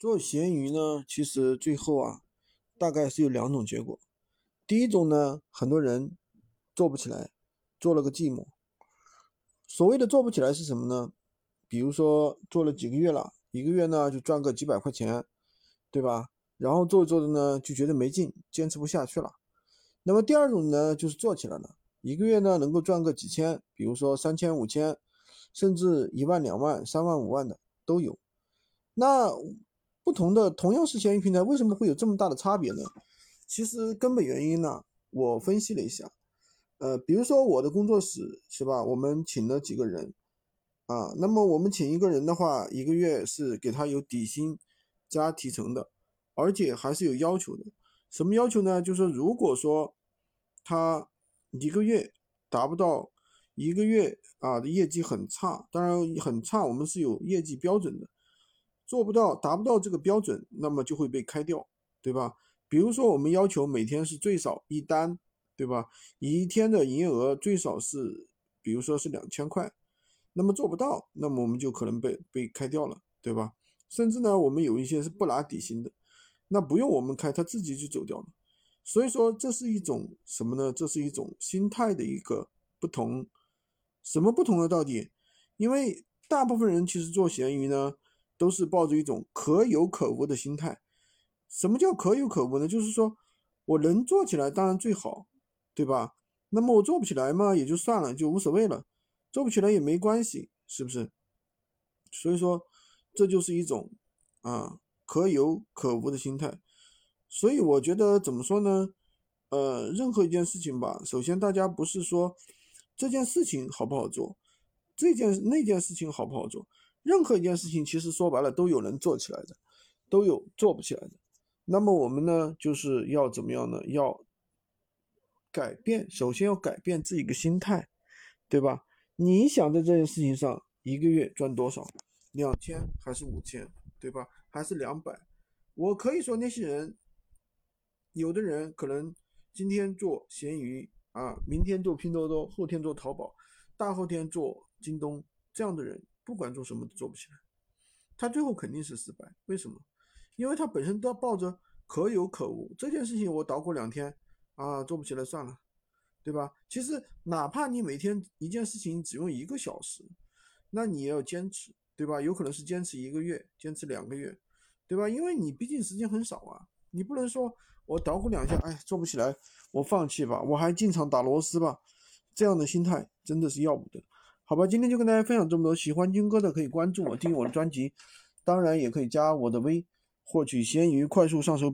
做闲鱼呢，其实最后啊，大概是有两种结果。第一种呢，很多人做不起来，做了个寂寞。所谓的做不起来是什么呢？比如说做了几个月了，一个月呢就赚个几百块钱，对吧？然后做着做着呢就觉得没劲，坚持不下去了。那么第二种呢，就是做起来了，一个月呢能够赚个几千，比如说三千、五千，甚至一万、两万、三万、五万的都有。那不同的同样是闲鱼平台，为什么会有这么大的差别呢？其实根本原因呢，我分析了一下，呃，比如说我的工作室是吧，我们请了几个人啊，那么我们请一个人的话，一个月是给他有底薪加提成的，而且还是有要求的。什么要求呢？就是如果说他一个月达不到一个月啊的业绩很差，当然很差，我们是有业绩标准的。做不到，达不到这个标准，那么就会被开掉，对吧？比如说，我们要求每天是最少一单，对吧？一天的营业额最少是，比如说是两千块，那么做不到，那么我们就可能被被开掉了，对吧？甚至呢，我们有一些是不拿底薪的，那不用我们开，他自己就走掉了。所以说，这是一种什么呢？这是一种心态的一个不同。什么不同呢？到底？因为大部分人其实做闲鱼呢。都是抱着一种可有可无的心态。什么叫可有可无呢？就是说我能做起来当然最好，对吧？那么我做不起来嘛，也就算了，就无所谓了。做不起来也没关系，是不是？所以说这就是一种啊可有可无的心态。所以我觉得怎么说呢？呃，任何一件事情吧，首先大家不是说这件事情好不好做，这件那件事情好不好做。任何一件事情，其实说白了都有能做起来的，都有做不起来的。那么我们呢，就是要怎么样呢？要改变，首先要改变自己的心态，对吧？你想在这件事情上一个月赚多少？两千还是五千，对吧？还是两百？我可以说那些人，有的人可能今天做闲鱼啊，明天做拼多多，后天做淘宝，大后天做京东，这样的人。不管做什么都做不起来，他最后肯定是失败。为什么？因为他本身都要抱着可有可无这件事情，我捣鼓两天啊，做不起来算了，对吧？其实哪怕你每天一件事情只用一个小时，那你也要坚持，对吧？有可能是坚持一个月，坚持两个月，对吧？因为你毕竟时间很少啊，你不能说我捣鼓两下，哎，做不起来，我放弃吧，我还进场打螺丝吧，这样的心态真的是要不得。好吧，今天就跟大家分享这么多。喜欢军哥的可以关注我，听我的专辑，当然也可以加我的微，获取闲鱼快速上手。